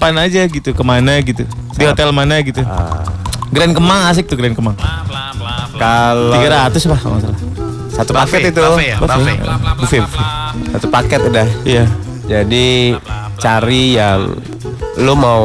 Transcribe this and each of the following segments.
kapan aja gitu, ke mana gitu, di hotel mana gitu. Ah, Grand Kemang asik tuh Grand Kemang. kalau 300 apa kalau nggak salah. satu paket itu Buffet ya? Buffet. Buffet, buffet. satu paket udah Iya. jadi cari yang lu mau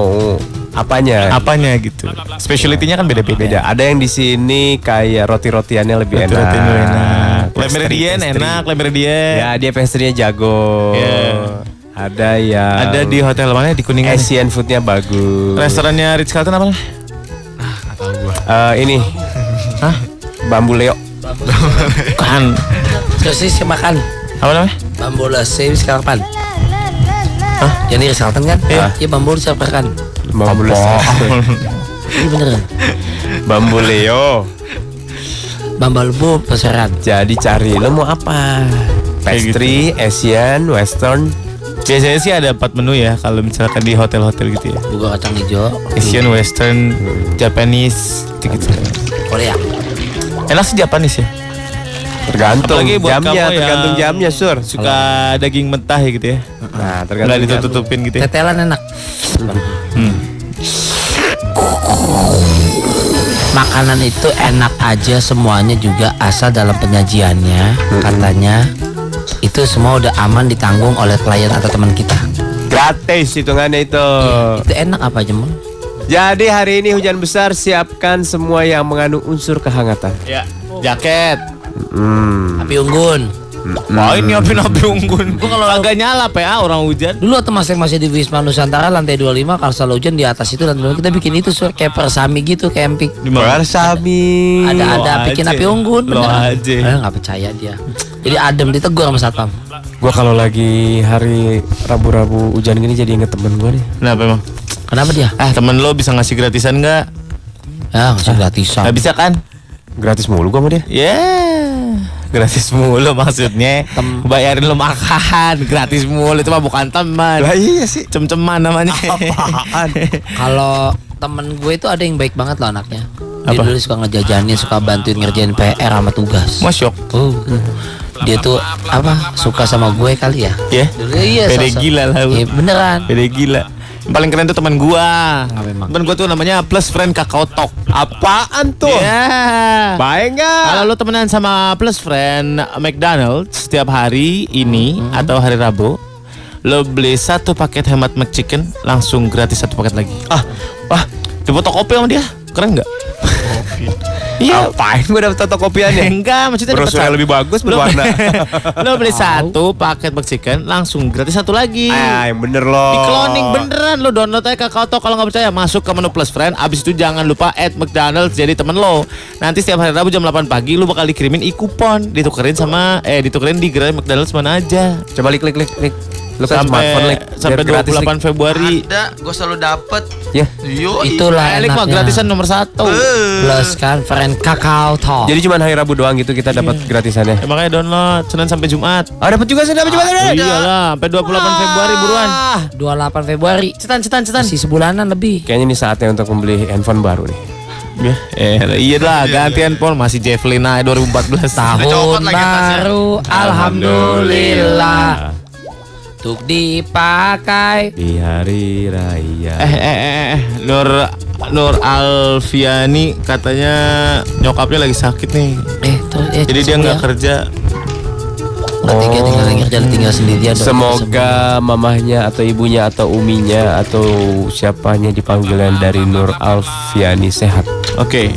apanya Apanya gitu. Specialty-nya kan beda-beda. beda ada yang di sini kayak roti rotiannya lebih enak Roti-rotinya enak. Le Pastry- Meridien pastry. enak, Le Meridien. ya dia pastry-nya jago Iya. Ada yang Ada di hotel mana di Kuningan? Asian foodnya bagus Restorannya Ritz Carlton apa? Gak tau gue. Eh, ini Hah? bambu leo Kan. Sosis makan. Apa namanya? Bambu lese kapan? Hah? Yang di Selatan kan? Iya. Iya bambu kan? bambu leo Ini beneran. bambu leo Bambu lebu peseran. jadi cari lo mau apa pastry Asian Western Biasanya sih ada empat menu ya kalau misalkan di hotel-hotel gitu ya. Buka kacang hijau. Asian, Western, Japanese, gitu-gitu. Korea. Enak sih Japanese ya. tergantung Apalagi buat jamnya kamu yang tergantung jamnya sur Suka daging mentah ya gitu ya. nah Nggak tergantung jam. ditutup-tutupin gitu ya. Tetelan enak. Hmm. Makanan itu enak aja semuanya juga asal dalam penyajiannya katanya itu semua udah aman ditanggung oleh klien atau teman kita. gratis hitungannya itu Itu enak apa aja mau? jadi hari ini hujan besar siapkan semua yang mengandung unsur kehangatan Ya, jaket. hmm. Api unggun. Wah ini api-api unggun. Gua kalau agak nyala PA orang hujan. Dulu waktu masih masih di Wisma Nusantara lantai 25 kalau selalu hujan di atas itu 25 kita bikin itu sur kayak persami gitu camping. Di mana? Bersami Ada ada bikin aja. api unggun Lo beneran. aja. Eh, nggak percaya dia. Jadi adem ditegur sama satpam. Gua kalau lagi hari Rabu-Rabu hujan gini jadi inget temen gue nih Kenapa emang? Kenapa dia? Ah temen lo bisa ngasih gratisan nggak? Ya ngasih gratisan. Nggak bisa kan? Gratis mulu gua sama dia Ya, gratis mulu maksudnya. Bayarin lo makan, gratis mulu itu mah bukan teman. iya sih Cem-ceman namanya. Kalau temen gue itu ada yang baik banget loh anaknya. Dia Apa? dulu suka ngejajanin, suka bantuin ngerjain PR sama tugas. Masyok. Tuh. Dia tuh apa? Suka sama gue kali ya? Ya. Dulu iya. Pede sosok- gila lah. Iya, beneran. Pede gila. Paling keren tuh teman gua. Emang? Teman gua tuh namanya Plus Friend Kakao Talk. Apaan tuh? Ya. Baik nggak? Kalau lo temenan sama Plus Friend McDonald's setiap hari ini atau hari Rabu, lo beli satu paket hemat McChicken langsung gratis satu paket lagi. Ah, wah, Di fotokopi sama dia, keren nggak? Iya. Apain gue dapet fotokopiannya? Enggak, maksudnya Brosurnya lebih bagus Lo- berwarna. lo beli satu paket McChicken langsung gratis satu lagi. ah, yang bener loh. Di cloning beneran lo download aja Kakao Talk kalau nggak percaya masuk ke menu plus friend abis itu jangan lupa add McDonald's jadi temen lo nanti setiap hari Rabu jam 8 pagi lo bakal dikirimin e-coupon ditukerin sama eh ditukerin di gerai McDonald's mana aja Coba klik klik klik klik. Lu kan smartphone lik. sampai Biar gratis, 28 Lik. Februari Ada, gue selalu dapet. Ya. Yo, Itulah Eh, Lik mah gratisan nomor satu Plus kan friend kakao talk. Jadi cuma hari Rabu doang gitu kita dapat gratisannya. Ya, makanya download Senin sampai Jumat Oh, dapat juga sih, dapat juga. Oh, iyalah sampai 28 Februari buruan 28 Februari. cetan cetan cetan Masih sebulanan lebih. Kayaknya ini saatnya untuk membeli handphone baru nih. Ya, eh, iya lah ganti handphone masih Javelin aja 2014 Tahun baru alhamdulillah. Untuk dipakai. Di hari raya. Eh, eh, eh, eh, Nur Nur Alfiani katanya nyokapnya lagi sakit nih. Eh, terus eh, Jadi dia nggak ya. kerja. Nggak tinggal tinggal kerja tinggal sendirian. Semoga mamahnya atau ibunya atau uminya atau siapanya dipanggilan dari Nur Alfiani sehat. Oke.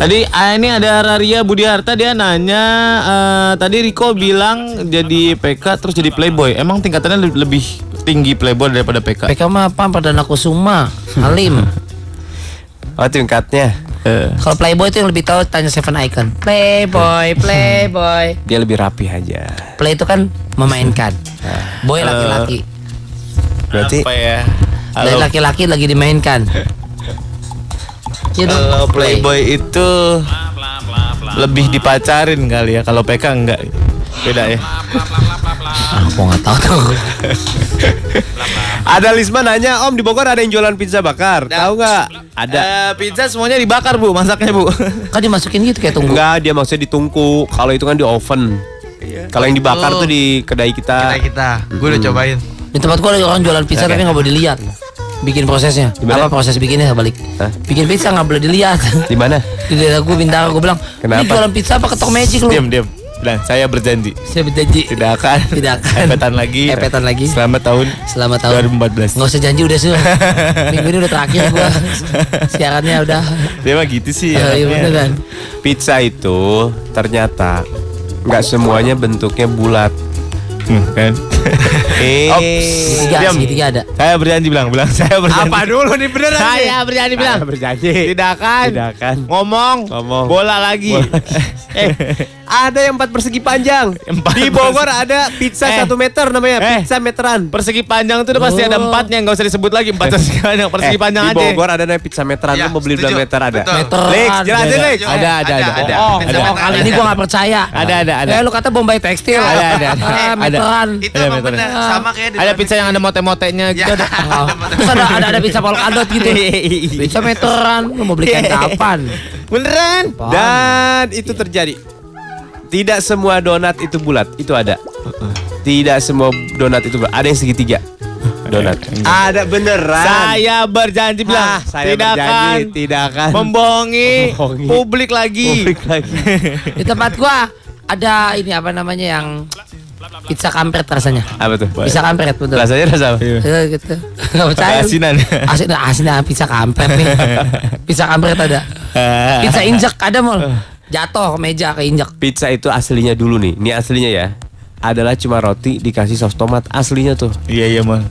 Tadi ah, ini ada Raria Budi Harta dia nanya eh, tadi Riko bilang jadi PK terus jadi playboy. Emang tingkatannya le- lebih tinggi playboy daripada PK? PK mah apa Perdana Kusuma, Halim. Oh tingkatnya Eh, Kalau Playboy itu yang lebih tahu tanya Seven Icon. Playboy, Playboy. dia lebih rapi aja. Play itu kan memainkan. Boy laki-laki. Berarti apa ya? Halo. laki-laki lagi dimainkan. Iya dong. Kalau playboy itu lebih dipacarin kali ya. Kalau PK enggak. Beda ya. Ah, aku nggak tahu tuh. ada Lisma nanya, Om di Bogor ada yang jualan pizza bakar. Tahu nggak? Ada. Eh, pizza semuanya dibakar bu, masaknya bu. Kan dimasukin gitu kayak tunggu. Enggak, dia maksudnya ditungku. Kalau itu kan di oven. Kalau yang dibakar tuh di kedai kita. Kita kita, gue udah cobain. Di tempat gua ada orang jualan pizza Oke. tapi nggak boleh dilihat. Bikin prosesnya. Gimana? Apa proses bikinnya balik? Hah? Bikin pizza nggak boleh dilihat. Di mana? Di daerah gue bintang gue bilang, ini Kenapa? jualan pizza apa ketok magic lu? Diam, diam. Bilang, saya berjanji. Saya berjanji. Tidak akan. Tidak akan. Epetan lagi. Epetan lagi. Selamat tahun Selamat tahun 2014. Nggak usah janji udah sih. Minggu ini udah terakhir gua. Siarannya udah. Dia mah gitu sih. Eh, iya anaknya. beneran. Pizza itu ternyata nggak semuanya bentuknya bulat. Hmm, kan? Eh, Segitiga, Diam. segitiga ada. Saya berjanji bilang, bilang saya berjanji. apa dulu nih beneran? Saya berjanji bilang. Saya berjanji. Tidak akan. Tidak akan. Ngomong. Ngomong. Bola lagi. Eh, ada yang empat persegi panjang. Empat Di Bogor ada pizza Eh. satu meter namanya, Eh. pizza meteran. Persegi panjang itu udah pasti ada Oh. empatnya, nggak usah disebut lagi empat persegi panjang, persegi Eh, panjang di aja. Bogor ada namanya pizza meteran. Ya, Lu mau beli dua meter ada. Meteran. Lex, jelasin Ada, Lex. ada, ada, ada. ada. Oh, Pizza oh, kali ini ada. gua nggak percaya. Ada, ada, ada. Eh, lu kata Bombay Tekstil. Ada, ada, ada. Ah, Ada. meteran. Itu Ada emang meteran. bener sama kayak di Ada pizza yang ada mote-motenya gitu Ya. ada. Terus ada, ada, ada pizza polkadot gitu. Pizza meteran. Lu mau beli kain kapan? Beneran? Dan itu terjadi. Tidak semua donat itu bulat, itu ada. Tidak semua donat itu bulat, ada yang segitiga. Donat. Ada beneran. Saya berjanji bilang Ah, saya tidak berjanji, akan tidak akan membohongi, Membohongi. publik lagi. publik lagi. Di tempat gua ada ini apa namanya yang pizza kampret rasanya. Apa tuh? Pizza kampret betul. Rasanya rasa apa? Ya, gitu. Gak percaya. lu. Asinan. Asin, asin pizza kampret nih. Pizza kampret ada. Pizza injek ada mall. Jatuh ke meja keinjek. Pizza itu aslinya dulu nih. Ini aslinya ya. Adalah cuma roti dikasih saus tomat aslinya tuh. Iya iya mah.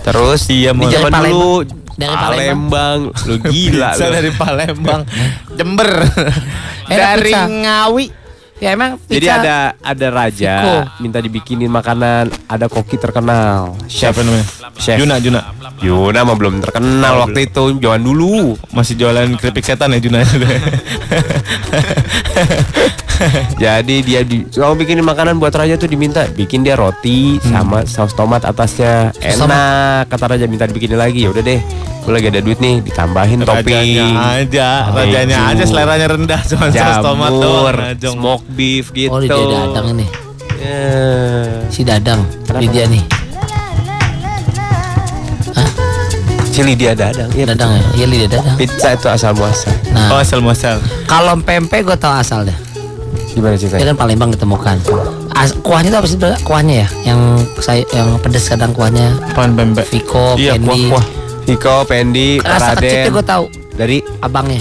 Terus Iya, Mal. zaman Dari dulu Dari Palembang, lu gila Pizza lu. dari Palembang, Jember, dari pizza. Ngawi. Ya emang pizza. Jadi ada ada raja Viko. minta dibikinin makanan, ada koki terkenal. Chef Siapa namanya? Chef. Juna Juna. Yuna mah belum terkenal waktu itu, zaman dulu. Masih jualan keripik setan ya Juna. Jadi dia di kalau bikinin makanan buat raja tuh diminta bikin dia roti sama saus tomat atasnya. Enak kata raja minta dibikinin lagi. Ya udah deh. Gue lagi ada duit nih ditambahin topping. Rajanya aja, rajanya Keju. aja seleranya rendah cuma saus tomat doang. Smoke beef gitu. Oh, dia Dadang ini. Ya. Si Dadang. Lydia nih. Si Lydia Dadang. Iya, Dadang ya. Iya Lydia Dadang. Pizza itu asal muasal. Oh Nah, asal muasal. kalau pempek gue tau asalnya. Gimana Dia ceritanya? kan Palembang ditemukan. As, kuahnya itu apa sih kuahnya ya? Yang saya yang pedes kadang kuahnya. Pan pempek. Viko, Iya kuah Candy. kuah. Viko, Pendi, Rasa Raden. gue tahu. Dari abangnya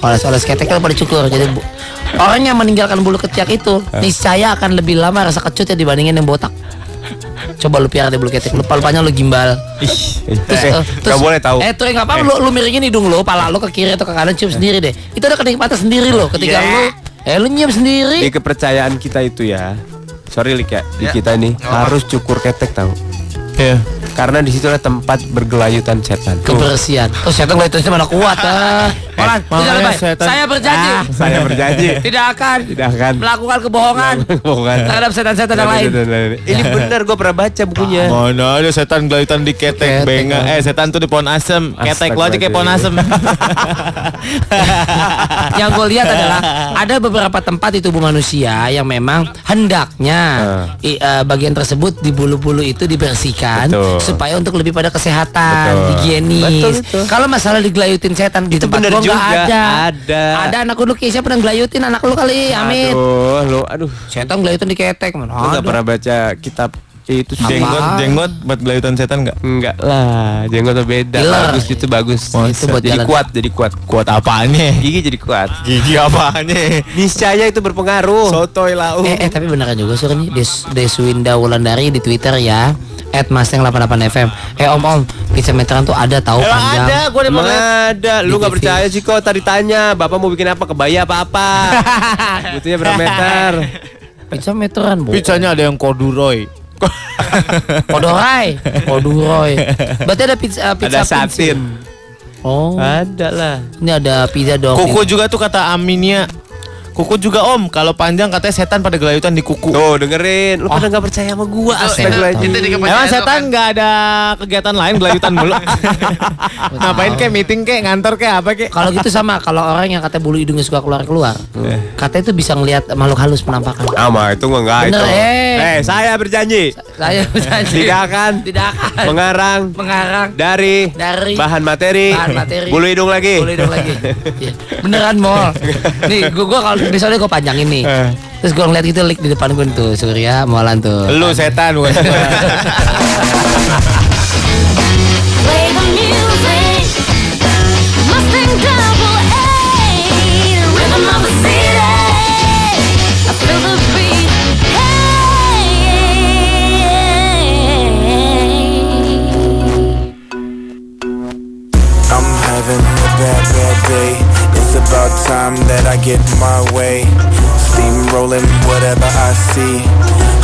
oles-oles ketek kan pada cukur jadi bu- orang yang meninggalkan bulu ketiak itu niscaya akan lebih lama rasa kecutnya dibandingin yang botak coba lu piara deh bulu ketek lu palu-palunya lu gimbal terus, Eh, eh, nggak boleh tahu. eh tuh nggak apa lu lu miringin hidung lu pala lu ke kiri atau ke kanan cium sendiri deh itu ada kenikmatan sendiri lo ketika Yeah. lu eh lu nyium sendiri di kepercayaan kita itu ya. Sorry Lik ya, di Ya, kita nih nggak apa-apa. harus cukur ketek tahu. Iya. Karena di situ ada tempat bergelayutan setan. kebersihan oh setan itu mana kuat ah makanya tidak lebay. setan- saya berjanji Ah, saya berjanji tidak akan tidak akan melakukan kebohongan Bukan. terhadap setan-setan yang lain Ini benar gue pernah baca bukunya. Mana ada setan gelitan di ketek Ketek, benga. oh. Eh setan tuh di pohon asem. Ketek lo aja kayak pohon asem. yang gue lihat adalah ada beberapa tempat di tubuh manusia yang memang hendaknya i- eh, bagian tersebut di bulu-bulu itu dibersihkan Betul. Supaya untuk lebih pada kesehatan, Betul. higienis. Kalau masalah digelayutin setan di Itu tempat gua nggak juga, ada. ada. Ada anak lu siapa pernah gelayutin anak lu kali, Amit. Aduh, lu aduh. Setan gelayutin di ketek mana? Lu gak ada. pernah baca kitab itu sih? jenggot jenggot buat gelitan setan enggak? Enggak lah, jenggot tuh beda. Killer. Bagus itu bagus. Itu buat jadi jalan. kuat, jadi kuat. Kuat apanya? Gigi jadi kuat. Gigi apanya? Niscaya itu berpengaruh. Sotoy lau. Eh, eh tapi beneran juga suruh nih Des Deswinda Wulandari di Twitter ya. At Mustang 88 FM. Eh om om, pizza meteran tuh ada tahu Emang panjang. ada, gue udah Emang ada, lu Di gak TV. percaya sih kok tadi tanya Bapak mau bikin apa, kebaya apa apa Butuhnya berapa meter Pizza meteran, Bu. Pizzanya ada yang korduroy. Kodorai, Koduroy. Berarti ada pizza pizza Ada satin Oh, Ada lah ini ada pizza dong. Koko juga tuh kata Aminia. Kuku juga om, kalau panjang katanya setan pada gelayutan di kuku. Tuh dengerin, lu pada nggak percaya sama gua Itu- astagfirullahaladzim. itu di Emang setan kan. nggak ada kegiatan lain gelayutan mulu. Ngapain kayak meeting kayak ngantor kayak apa kayak? Kalau gitu sama, kalau orang yang katanya bulu hidungnya suka keluar-keluar, katanya itu bisa ngelihat makhluk halus penampakan. Ama itu gua enggak Bener, itu. eh. Eh, saya berjanji Saya berjanji. tidak akan Tidak akan. mengarang Mengarang. dari, Dari bahan materi, bahan materi. bulu hidung lagi. Boleh dong lagi. Iya. Beneran mall. Nih, gua, gua kalau misalnya gua panjangin nih. Terus gua ngeliat gitu lik di depan gua tuh Surya Molan tuh. Lu setan bukan gua. Play the music. Mustang about time that I get my way. Steamrolling whatever I see.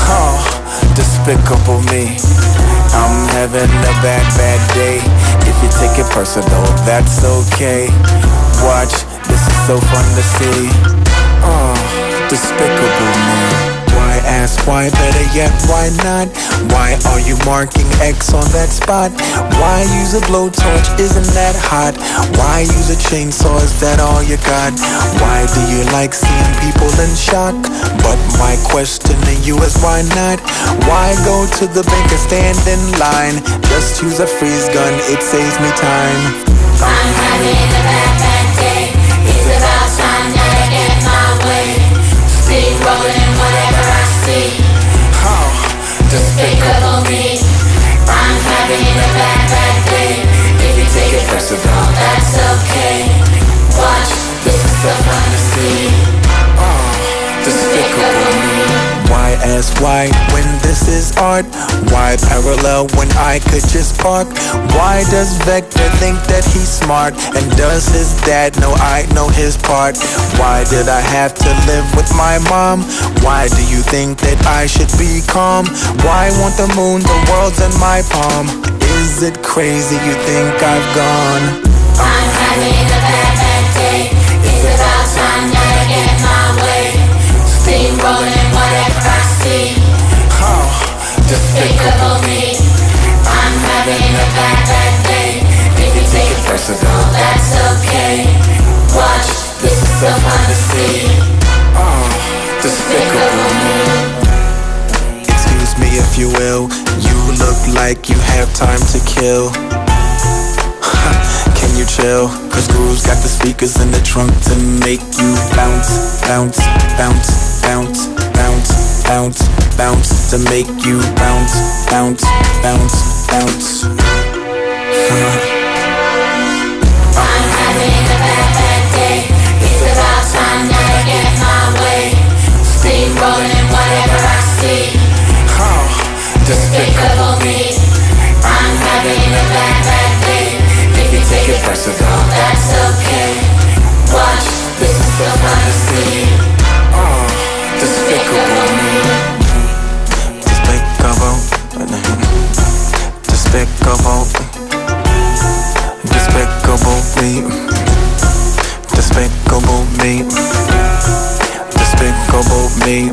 Oh, despicable me. I'm having a bad, bad day. If you take it personal, that's okay. Watch, this is so fun to see. Oh, despicable me. Why ask why? Better yet, why not? Why are you marking X on that spot? Why use a blowtorch? Isn't that hot? Why use a chainsaw? Is that all you got? Why do you like seeing people in shock? But my question to you is why not? Why go to the bank and stand in line? Just use a freeze gun, it saves me time. I'm day. It's about time that get my way. Steamrolling whatever see. Oh, Despicable me. I'm having a bad, bad day. If you take it personal, that's okay. Watch, this is fun to see. despicable ask why when this is art? Why parallel when I could just park? Why does Vector think that he's smart? And does his dad know I know his part? Why did I have to live with my mom? Why do you think that I should be calm? Why want the moon, the world's in my palm? Is it crazy you think I've gone? I'm having a bad, bad day. It's about time that I get my way. Steamrolling whatever I see. Me. I'm having a bad, bad day. If you take it that's okay. Watch, this is me. Excuse me if you will. You look like you have time to kill. Can you chill? Cause Groove's got the speakers in the trunk to make you bounce, bounce, bounce, bounce, bounce, bounce, to make you bounce, bounce, bounce, bounce. I'm having a bad, bad day. It's about time that I get my way. Steamrolling whatever I see. Oh, Despicable me. I'm having a bad, bad day. If you take it personal, that's okay. Watch, this is so fun to see. me. Despicable. Me. Despicable me.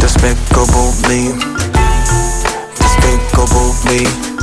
Despicable me. Despicable me.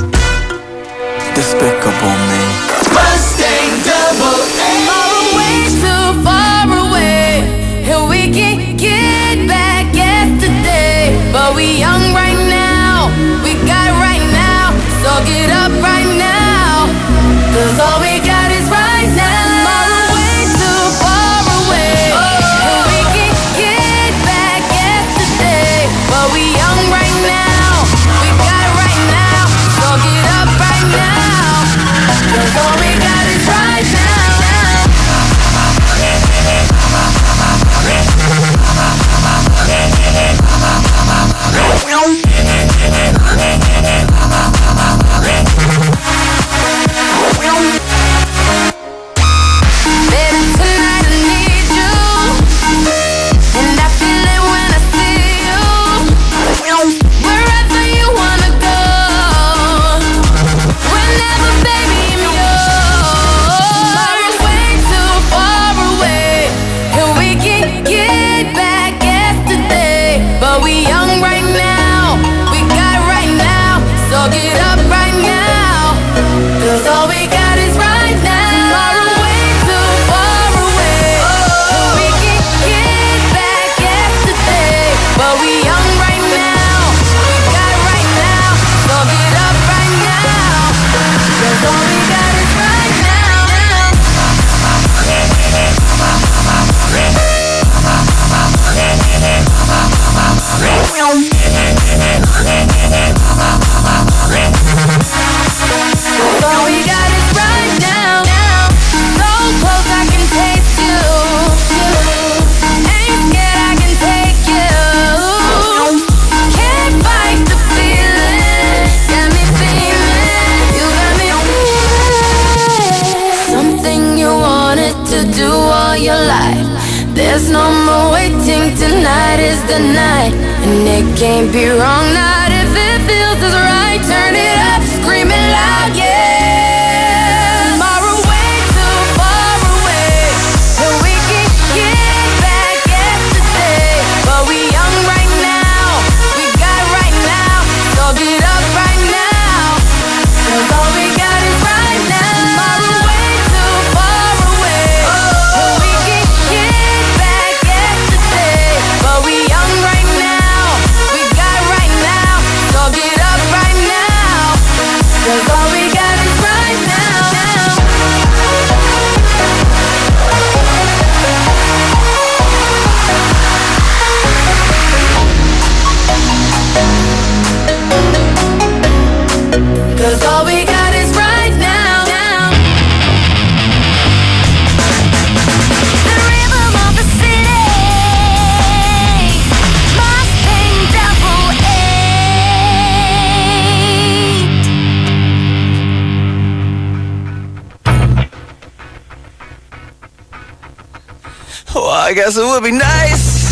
I guess it would be nice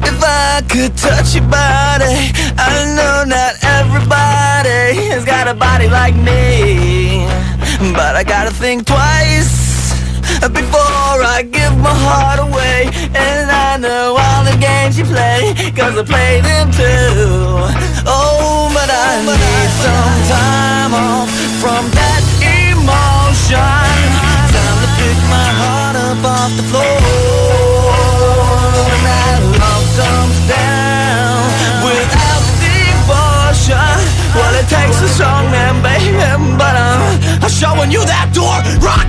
if I could touch your body. I know not everybody has got a body like me, but I gotta think twice before I give my heart away. And I know all the games you play, cause I play them too. Oh, but I need some time off from that emotion. Time to pick my heart off the floor. That love comes down without devotion. Well, it takes a strong man, baby, but I'm, I'm showing you that door. Rock,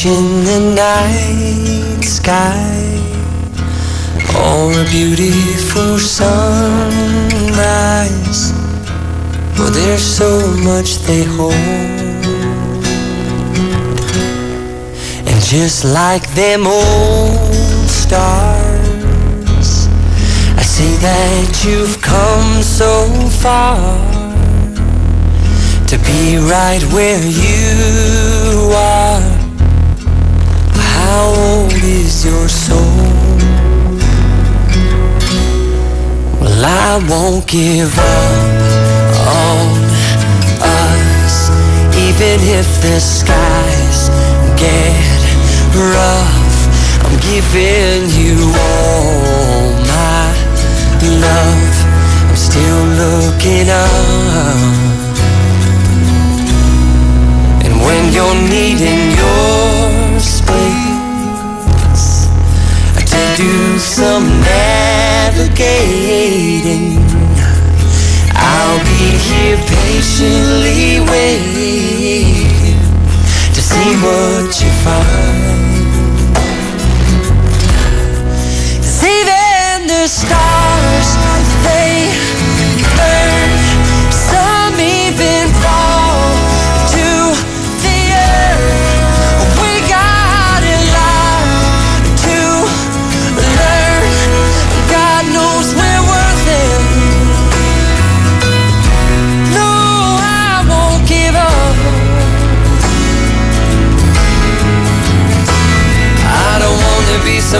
watching the night sky or a beautiful sunrise. Well, there's so much they hold. And just like them old stars, I see that you've come so far to be right where you are. How old is your soul? Well, I won't give up on us, even if the skies get rough. I'm giving you all my love. I'm still looking up. And when you're needing your do some navigating, I'll be here patiently waiting to see what you find. even the stars,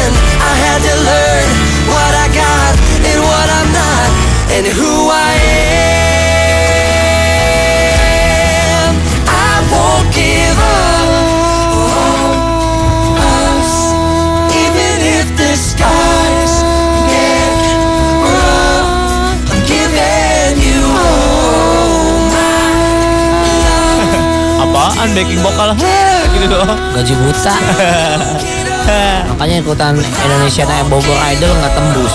in. I had to learn what I got and what I'm not, and who I am. I won't give up on us, even if the skies get rough. I'm giving you all my love. Apaan backing vokal? Gitu doang. Gaji buta. Makanya ikutan Indonesia Naik Bogor Idol nggak tembus.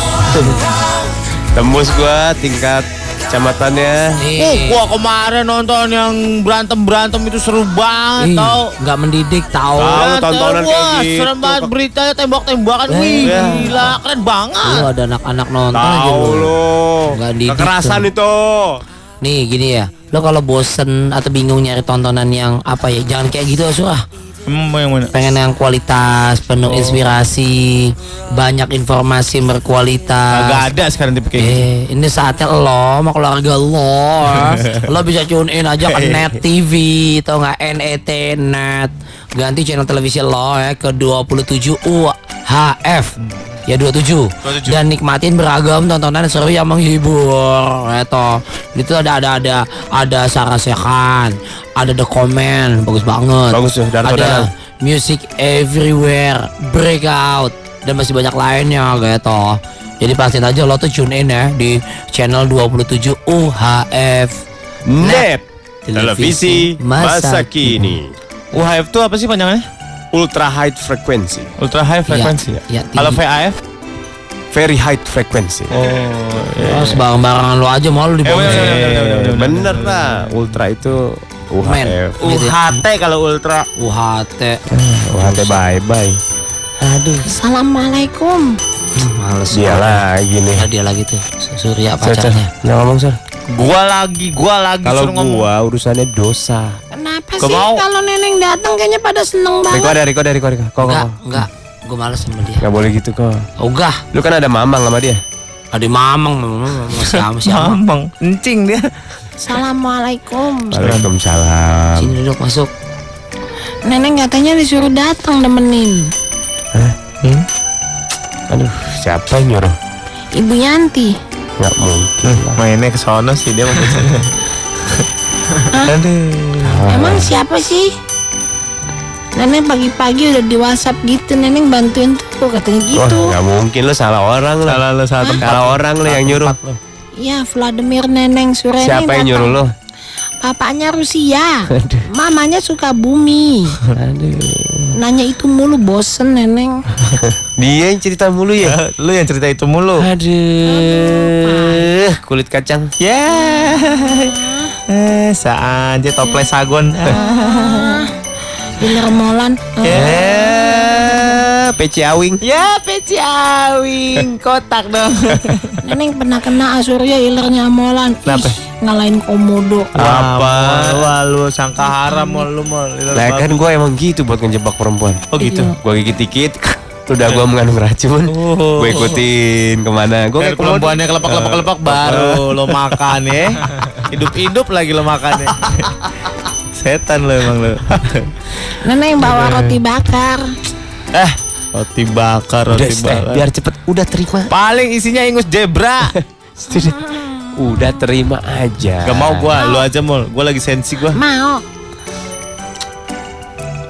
Tembus gua tingkat kecamatannya. Oh, Ih, gua kemarin nonton yang berantem-berantem itu seru banget ih, tau. nggak mendidik tahu. Tahu, Berantem, tontonan kayak gitu. Serem banget beritanya tembak-tembakan. Eh, Wih, iya. gila, keren banget. Lu ada anak-anak nonton aja Tahu lu. lu. Nggak didik Kekerasan tuh. itu. Nih gini ya, lo kalau bosen atau bingung nyari tontonan yang apa ya, jangan kayak gitu Asura. Emang yang mana? Pengen yang kualitas, penuh inspirasi, banyak informasi berkualitas. Agak ada sekarang tipe kayak gitu. Eh, ini saatnya lo sama keluarga lo, lo bisa tune in aja ke Net TV, tau nggak NET Net. Ganti channel televisi lo ya ke 27 UHF. Ya 27. 27. Dan nikmatin beragam tontonan seru yang menghibur. Itu. Itu ada ada ada ada Sarah Sechan, ada The Comment, bagus banget. Bagus tuh, Darto Ada. Music Everywhere, Breakout, dan masih banyak lainnya gitu. Jadi pastiin aja lo tuh tune in ya di channel 27 UHF Net. Televisi masa masa kini. UHF itu apa sih panjangannya? Ultra high frequency. Ultra high frequency ya? iya, Kalau tinggi. VAF? Very high frequency. Oh, Oh, sebarang-barangan lo aja mau lo di Eh, bawah. bener. Bener lah. Ultra itu. UHF. Ya. UHT kalau ultra. UHT. UHT bye bye. Aduh, Assalamualaikum. males Dia lagi nih. Dia lagi tuh Surya pacarnya. Nggak ngomong sir. Gua lagi, gua lagi Kalau suruh ngomong. gua urusannya dosa. Kenapa Gak sih mau. kalau neneng datang kayaknya pada seneng Riko banget? ada, Riko ada, Riko ada. Kok, Enggak, kok. enggak. Gue males sama dia. Nggak boleh gitu kok. Ogah, Lu kan ada mamang sama dia. ada mamang, mamang, masih sama siapa? Mamang, encing dia. Assalamualaikum. Waalaikumsalam. Sini duduk masuk. Neneng katanya disuruh datang nemenin. Aduh, siapa yang nyuruh? Ibu Yanti. Nggak mungkin lah. Mainnya ke sono sih dia mau. Aduh. Emang siapa sih? Neneng pagi-pagi udah di WhatsApp gitu, Neneng bantuin tuh katanya Wah, gitu. nggak mungkin lu salah orang lah. Salah lu salah tempat. Salah orang lu yang nyuruh. Iya, Vladimir Neneng Sureni. Siapa yang nyuruh lu? Papanya Rusia. Mamanya suka bumi. Nanya itu mulu bosen Neneng. Dia yang cerita mulu ya. Lu yang cerita itu mulu. Aduh, kulit kacang. Ya. Eh, saja toples sagon. Iler Molan. Ya, PC Awing. Ya, peci awing kotak dong. Neneng pernah kena Asurya ilernya Molan. Kenapa? Ngalahin komodo. Apa? Wah, lu sangka haram mau lu mau. Lah kan gue emang gitu buat ngejebak perempuan. Oh gitu. Gue gigit dikit, Udah gua mengandung racun. Oh. Gue ikutin ke mana? Gue Biar perempuannya kelepak kelepak kelepak baru lo makan ya. Hidup hidup lagi lo makan ya. Setan lo emang lo. Nenek bawa roti bakar. eh roti bakar Udah, roti eh, bakar. biar cepet. Udah terima. Paling isinya ingus zebra. Udah terima aja. Gak mau gua, lo aja mul. Gua lagi sensi gua. Mau.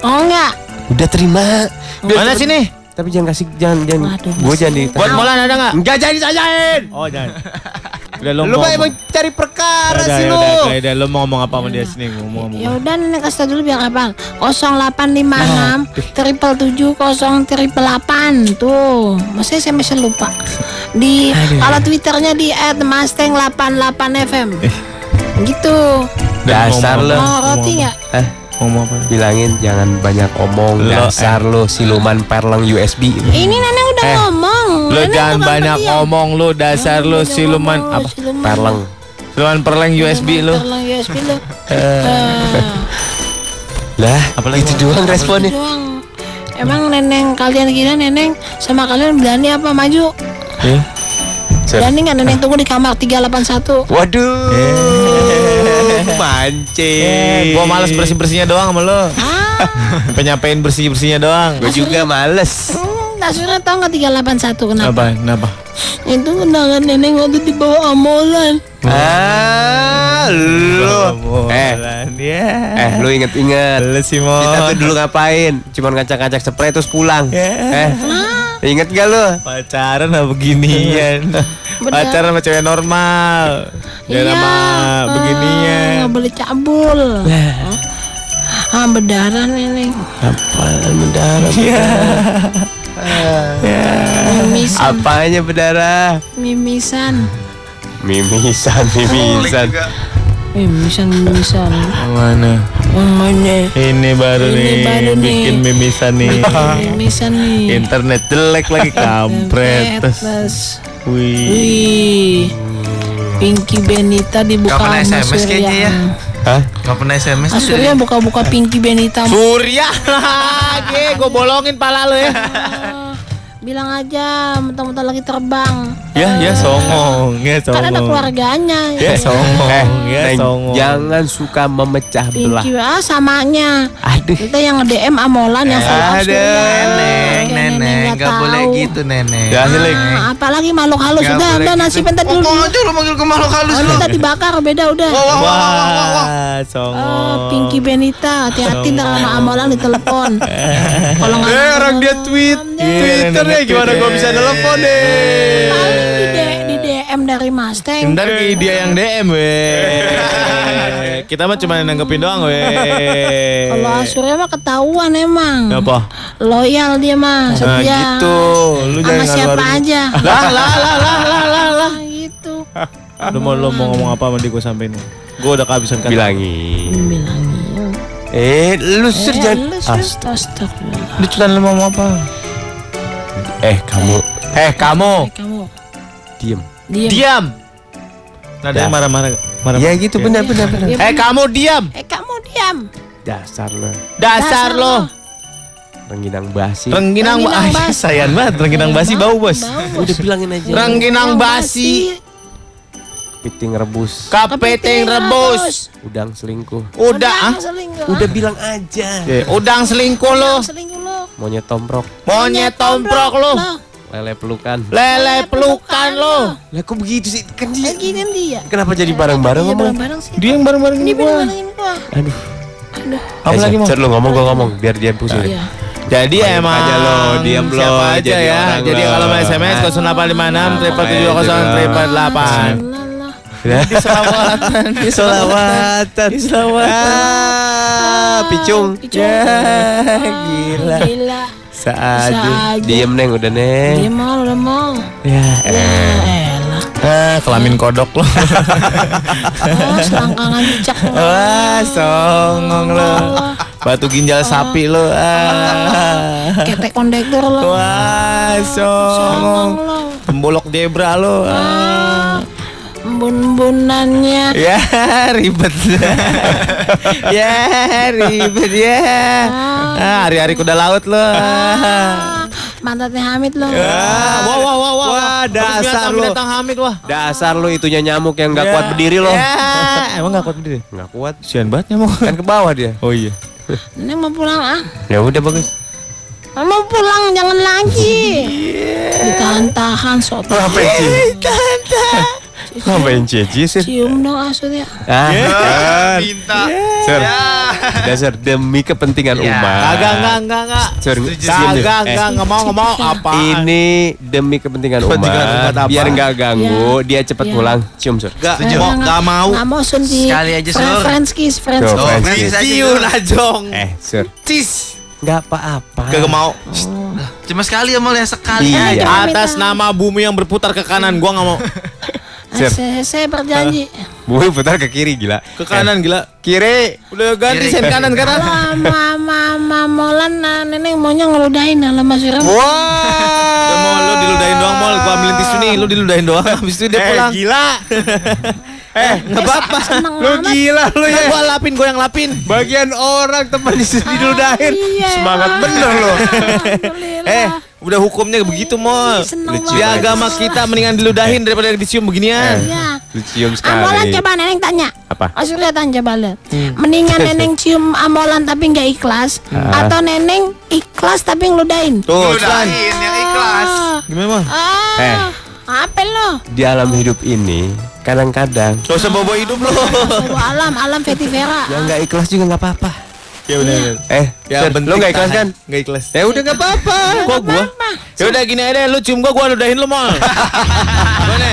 Oh enggak. Udah terima. Mana sini? Tapi jangan kasih jangan jangan. Waduh, Gue jangan di. Buat Molan ada nggak? Enggak jadi ditanyain. Oh jangan. Udah lo Lu mau emang cari perkara Udah, sih ya lu. udah, udah, udah, lo mau ngomong apa sama dia sini ngomong ngomong. Ya udah nenek kasih tau dulu biar hafal. 0856 triple tujuh kosong triple delapan tuh. Masih saya masih lupa. Di kalau twitternya di @mustang 88 fm. Gitu. Dasar lu. Mau roti nggak? Eh, Ngomong apa? bilangin jangan banyak omong. Lo, Dasar lu siluman perleng USB. Ini nenek udah Eh, ngomong. Lo Nenek jangan banyak ngomong lo dasar lo siluman ngomong, apa? siluman. Perleng. Siluman perleng USB lo. Perleng USB lo. Lah, Apalagi itu doang responnya. doang. Emang neneng kalian kira neneng sama kalian berani apa maju? Iya. Berani nggak neneng tunggu di kamar 381? Waduh. Eh, Mancing. gua males bersih bersihnya doang sama lo. Ah, Sampai nyampein bersih bersihnya doang. Gue juga males. hmm, Nasurnya tau nggak 381 kenapa? Apa? Kenapa? Itu kenangan neneng waktu di bawah amolan. Ah, lu. Eh, ya. eh, lu inget-inget. Lu sih mau. Kita tuh dulu ngapain? Cuman ngacak-ngacak spray terus pulang. Eh, inget gak lu? pacaran apa beginian? pacaran sama cewek normal. Jangan sama ah, beginian. Nggak boleh cabul. Ah, berdarah neneng. Apaan berdarah? Mimisan, Apanya berdarah? mimisan, Mimisan, mimisan. Mimisan, mimisan. Mana? Yang mana? Ini baru Ini nih, baru nih. bikin mimisan nih. Mimisan nih. Internet jelek lagi kampret. Wih. Wih. Pinky Benita dibuka Gak pernah sama SMS kayaknya ya. Hah? Gak pernah SMS Surya buka-buka Pinky Benita. Surya lagi, gue bolongin pala lo ya. Bilang aja, mentang-mentang lagi terbang. Ya, ya songong, ya Kan ada songong. keluarganya. Ya songong, Eh, ya Neng, songong. jangan suka memecah belah. Ah samanya. Aduh. Kita yang nge-DM amolan yang Ada. Surya. Neneng, Kayak neneng, nggak gak boleh gitu neneng. Ya. Ah, apalagi makhluk halus udah udah gitu. tadi Oh, dulu. kok aja lu manggil ke makhluk halus Oh, tadi bakar beda udah. Wah, songong. Oh, Pinky Benita, hati-hati ntar sama amolan ditelepon. Kalau nggak Eh, orang dia tweet, Twitter ya gimana gua bisa telepon deh. DM dari Mas Teng. Ntar dia yang DM weh. Kita mah cuma nanggepin doang weh. Kalau Surya mah ketahuan emang. Apa? Loyal dia mah, Nah setia. gitu. Lu Sama jangan siapa aja. Lah lah lah lah lah lah lah. Nah, gitu. Lu mau lu mau ngomong apa sama dia gue sampein. Gue udah kehabisan kata. Bilangin. Bilangin. Eh, lu sur Eh, jangan. Astagfirullah. Lu cuma lu mau ngomong apa? Eh, kamu Eh kamu Eh, kamu diem. Diam. diam. Nadanya Ya. marah-marah. marah Ya gitu benar benar benar. Diam. Eh kamu diam. Eh kamu diam. Dasar lo. Dasar lo. Rengginang basi. Rengginang Rengginang basi. Sayang banget rengginang basi bau bos. Udah bilangin aja. Rengginang basi. Piting rebus. Kapeting rebus. Udang selingkuh. Udah ah. selingkuh. Udah bilang aja. Eh, Udang selingkuh lo. selingkuh lo. Monyet tomprok. Monyet tomprok lo. Lele pelukan. Lele pelukan lo. Lah kok begitu sih? Kan dia. Lagi kan dia. Kenapa jadi bareng-bareng Iya, ngomong? bareng-bareng sih. Dia yang bareng-bareng Ini gua. Aduh. Aduh. Apa Eh, lagi mau? Sir, lu ngomong gua ngomong biar dia pusing. Iya. Jadi Diam emang aja lo, diam lo, siapa aja jadi ya. orang Jadi kalau mau SMS 0856 triple tujuh kosong triple delapan. Di selawatan, di Selawatan. di selawatan. Ah, picung. Picung. Ya, gila. Saja. Diem neng udah neng. Dia mau, udah mau. Ya, Ya elah. ah, kelamin kodok lo. Oh, selangkangan cicak. Wah, songong lo. Batu ginjal sapi lo. Ah. Ketek kondektor lo. Wah, Songong songong. lo. Pembolok zebra lo. Ah. Embun-embunannya. Ya ribet Ya ribet ya ah, Hari-hari kuda laut lo Ah, Mantatnya Hamid loh. Ah, wah wah wah wah. Wah, dasar lu. Hamid wah. Dasar lu itunya nyamuk yang nggak kuat berdiri loh. Ya, emang gak kuat berdiri? Nggak kuat. Sian banget nyamuk. Kan ke bawah dia. Oh iya. Ini mau pulang ah. Ya udah bagus. Mau pulang jangan lagi. Ditahan-tahan sok. Ngapain sih? Ngapain cici sih? Cium dong ah Surya. Ah, kan. Minta. Sir. Dasar demi kepentingan Ya. umat. Kagak enggak enggak enggak. Sir, Kagak deh. enggak Eh, enggak enggak mau enggak mau apa? Ini demi kepentingan umat, Kepentingan umat apa? biar nggak ganggu, dia cepat pulang. Cium, Sur. Enggak mau enggak mau. Nggak mau Sun Sekali aja, Sur. Friends kiss, friends kiss. friends friends kiss. aja, Cium Sur. ajong. Eh, Sur. Cis. Nggak apa-apa. Kagak mau. Cuma sekali ya mal ya sekali. Iya. aja. Atas nama bumi yang berputar ke kanan gua enggak mau. Sir. Eh, Saya, saya berjanji. Bumi putar ke kiri gila. Ke kanan gila. Kiri. Udah ganti Kiri. sen kanan kanan. Kalau mama mama molan nah, nenek maunya ngeludahin lah Mas Suram. Udah mau lu diludahin doang mau gua ambilin tisu nih, lu diludahin doang habis itu dia Eh, pulang. gila. Eh, enggak apa-apa. Seneng Lu gila lu Kan ya. gua lapin, gua yang lapin. Bagian orang teman di sini diludahin. iya. Semangat bener lo. Eh, udah hukumnya begitu, Mol. Di agama kita mendingan diludahin daripada dicium beginian. Iya. Lu cium Amolan sekali. coba neneng tanya. Apa? Mas Surya tanya coba lihat. Mendingan neneng cium amolan tapi nggak ikhlas atau neneng ikhlas tapi ngeludahin. Tuh, Slan. Ludahin yang ikhlas. Gimana, Mal? Ah, Eh. Apa lo? Di alam hidup ini kadang-kadang Gak usah bawa hidup lo. Bawa alam, alam Feti Vera. yang nggak ikhlas juga nggak apa-apa. Ya udah. Eh, Ya, Sir, lu nggak ikhlas kan? Nggak ikhlas. Ya udah nggak apa-apa. Kok gua? Ya udah gini aja lu cium gua, gua ludahin lu, Mol. Gimana?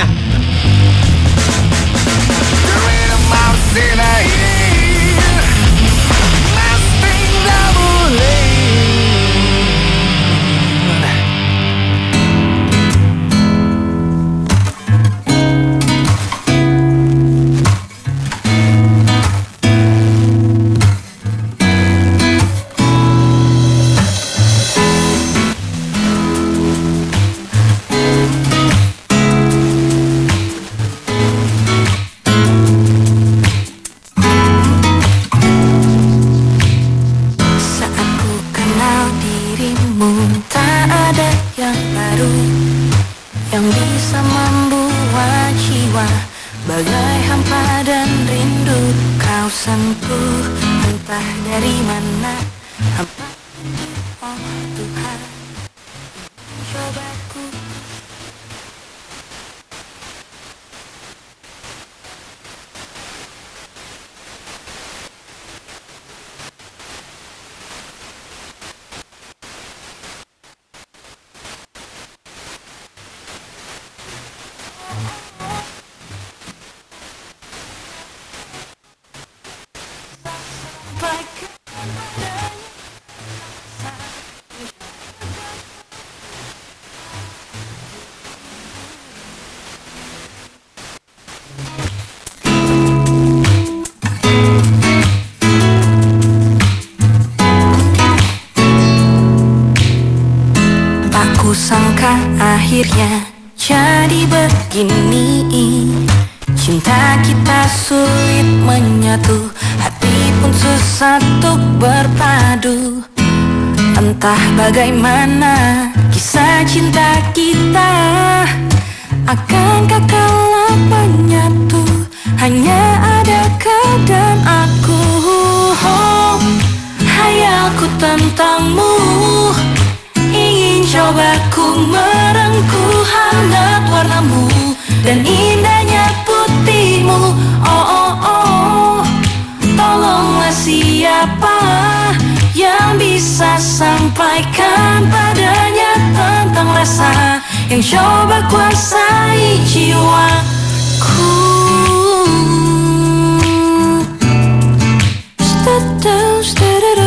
Entah bagaimana kisah cinta kita Akankah kala menyatu Hanya ada kau dan aku? Oh, Hayalku tentangmu Ingin coba ku merengkuh hangat warnamu Dan indahnya putihmu. Oh oh oh Tolonglah siapa Yang bisa sampaikan padanya Tentang rasa Yang coba kuasai jiwaku stadadadadadadau.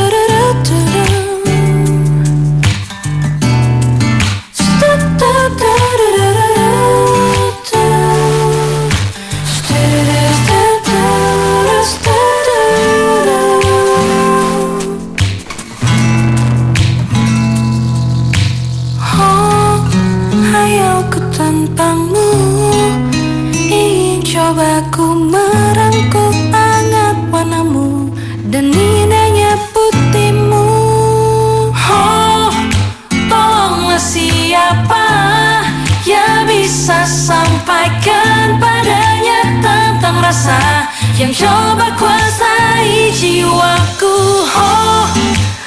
Yang coba kuasai jiwaku. Oh,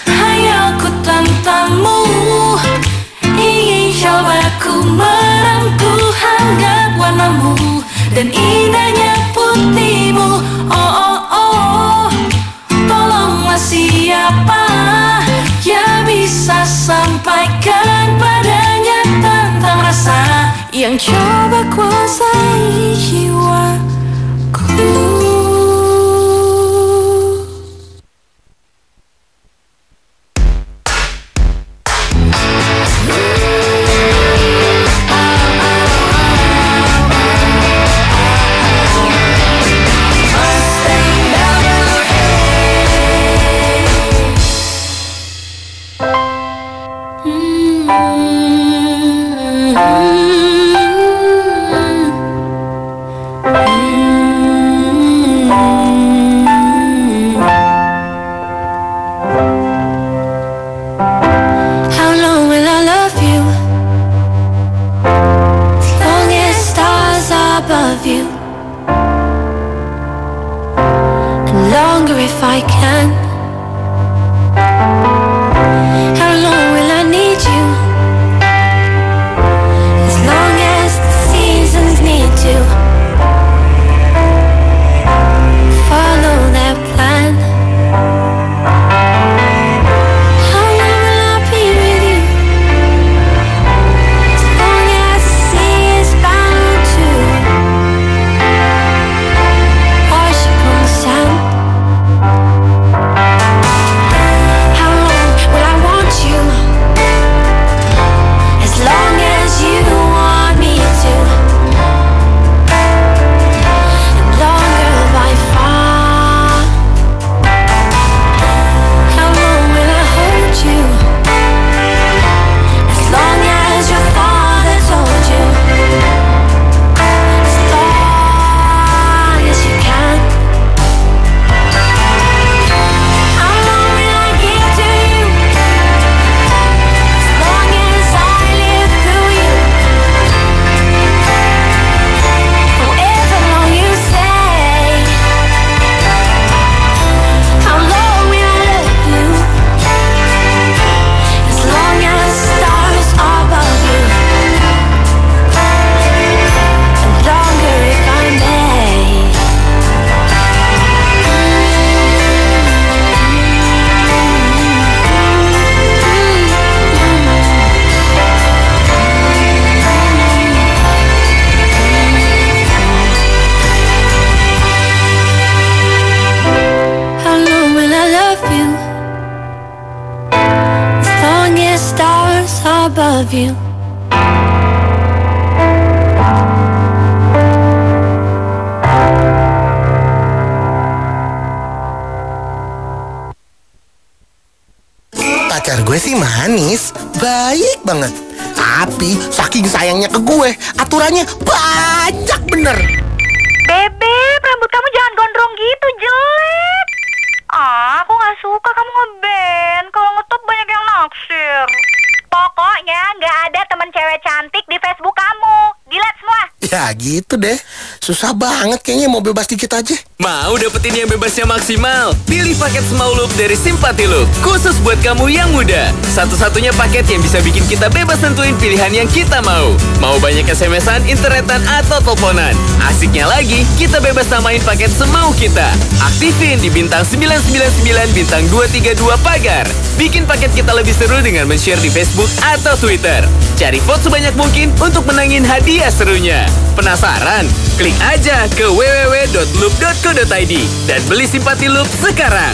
hayalku tentangmu ingin coba ku merangkul hangat warnamu dan indahnya putihmu. Oh, oh, oh, tolonglah siapa yang bisa sampaikan padanya tentang rasa yang coba kuasai jiwaku. Susah banget kayaknya mau bebas dikit aja. Mau dapetin yang bebasnya maksimal? Pilih paket Small Loop dari Simpati Loop. Khusus buat kamu yang muda. Satu-satunya paket yang bisa bikin kita bebas tentuin pilihan yang kita mau. Mau banyak SMS-an, internetan, atau teleponan. Asiknya lagi, kita bebas namain paket semau kita. Aktifin di bintang 999 bintang 232 pagar. Bikin paket kita lebih seru dengan men-share di Facebook atau Twitter. Cari vote sebanyak mungkin untuk menangin hadiah serunya. Penasaran? Klik aja ke www.loop.co.id dan beli simpati Loop sekarang.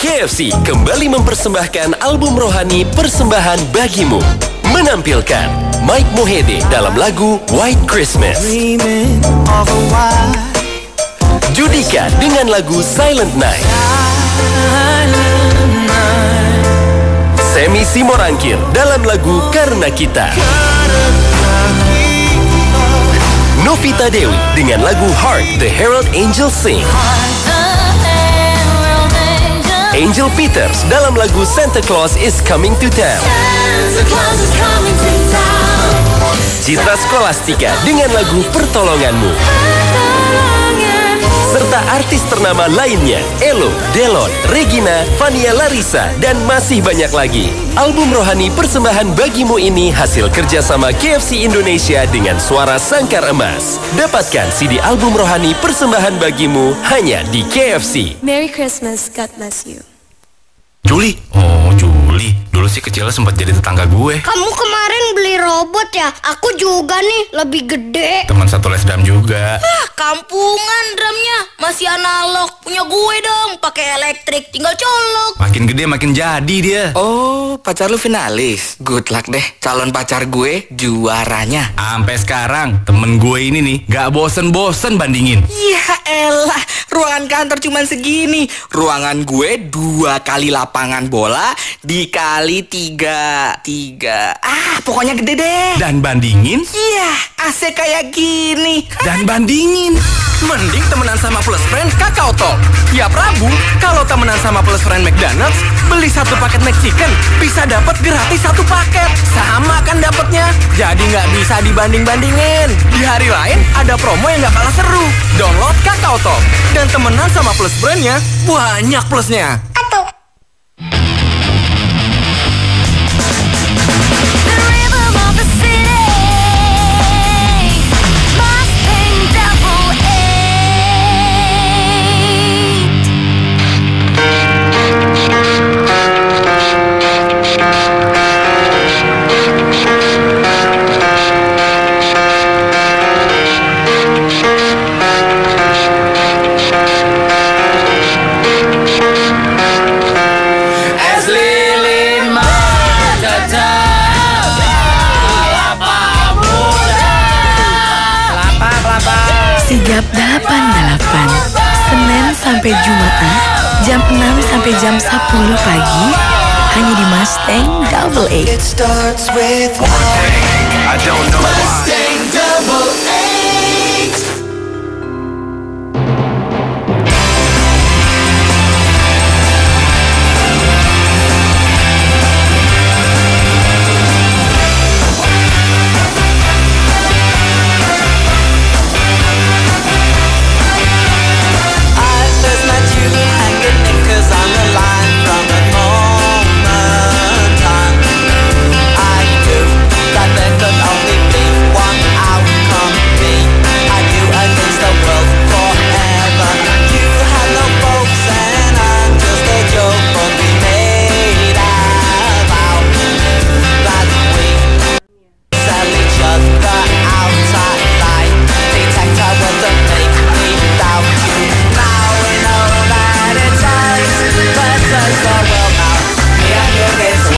KFC kembali mempersembahkan album rohani Persembahan Bagimu. Menampilkan Mike Mohede dalam lagu White Christmas. Judika dengan lagu Silent Night. Semi Simorangkir dalam lagu Karena Kita. Novita Dewi dengan lagu Heart The Herald Angels Sing. Angel Peters dalam lagu Santa Claus is Coming to Town. Citra Skolastika dengan lagu Pertolonganmu. Serta artis ternama lainnya, Elo, Delon, Regina, Fania Larissa, dan masih banyak lagi. Album rohani persembahan bagimu ini hasil kerjasama KFC Indonesia dengan suara sangkar emas. Dapatkan CD album rohani persembahan bagimu hanya di KFC. Merry Christmas, God bless you. Juli. Oh, Juli. Dulu sih kecilnya sempat jadi tetangga gue. Kamu kemarin beli robot ya? Aku juga nih, lebih gede. Teman satu les dam juga. Ah, kampungan drumnya masih analog. Punya gue dong, pakai elektrik, tinggal colok. Makin gede makin jadi dia. Oh, pacar lu finalis. Good luck deh. Calon pacar gue juaranya. Sampai sekarang temen gue ini nih gak bosen-bosen bandingin. Ya elah, ruangan kantor cuman segini. Ruangan gue dua kali lapangan bola dikali tiga. Tiga. Ah, pokoknya gede deh. Dan bandingin? Iya, AC kayak gini. Dan bandingin. Mending temenan sama plus friend Kakao Talk. Tiap Rabu, kalau temenan sama plus friend McDonald's, beli satu paket McChicken, bisa dapat gratis satu paket. Sama kan dapatnya? Jadi nggak bisa dibanding-bandingin. Di hari lain, ada promo yang nggak kalah seru. Download Kakao Talk. Dan temenan sama plus friendnya, banyak plusnya. Sampai Jumat jam 6 sampai jam 10 pagi hanya di Mustang Double A.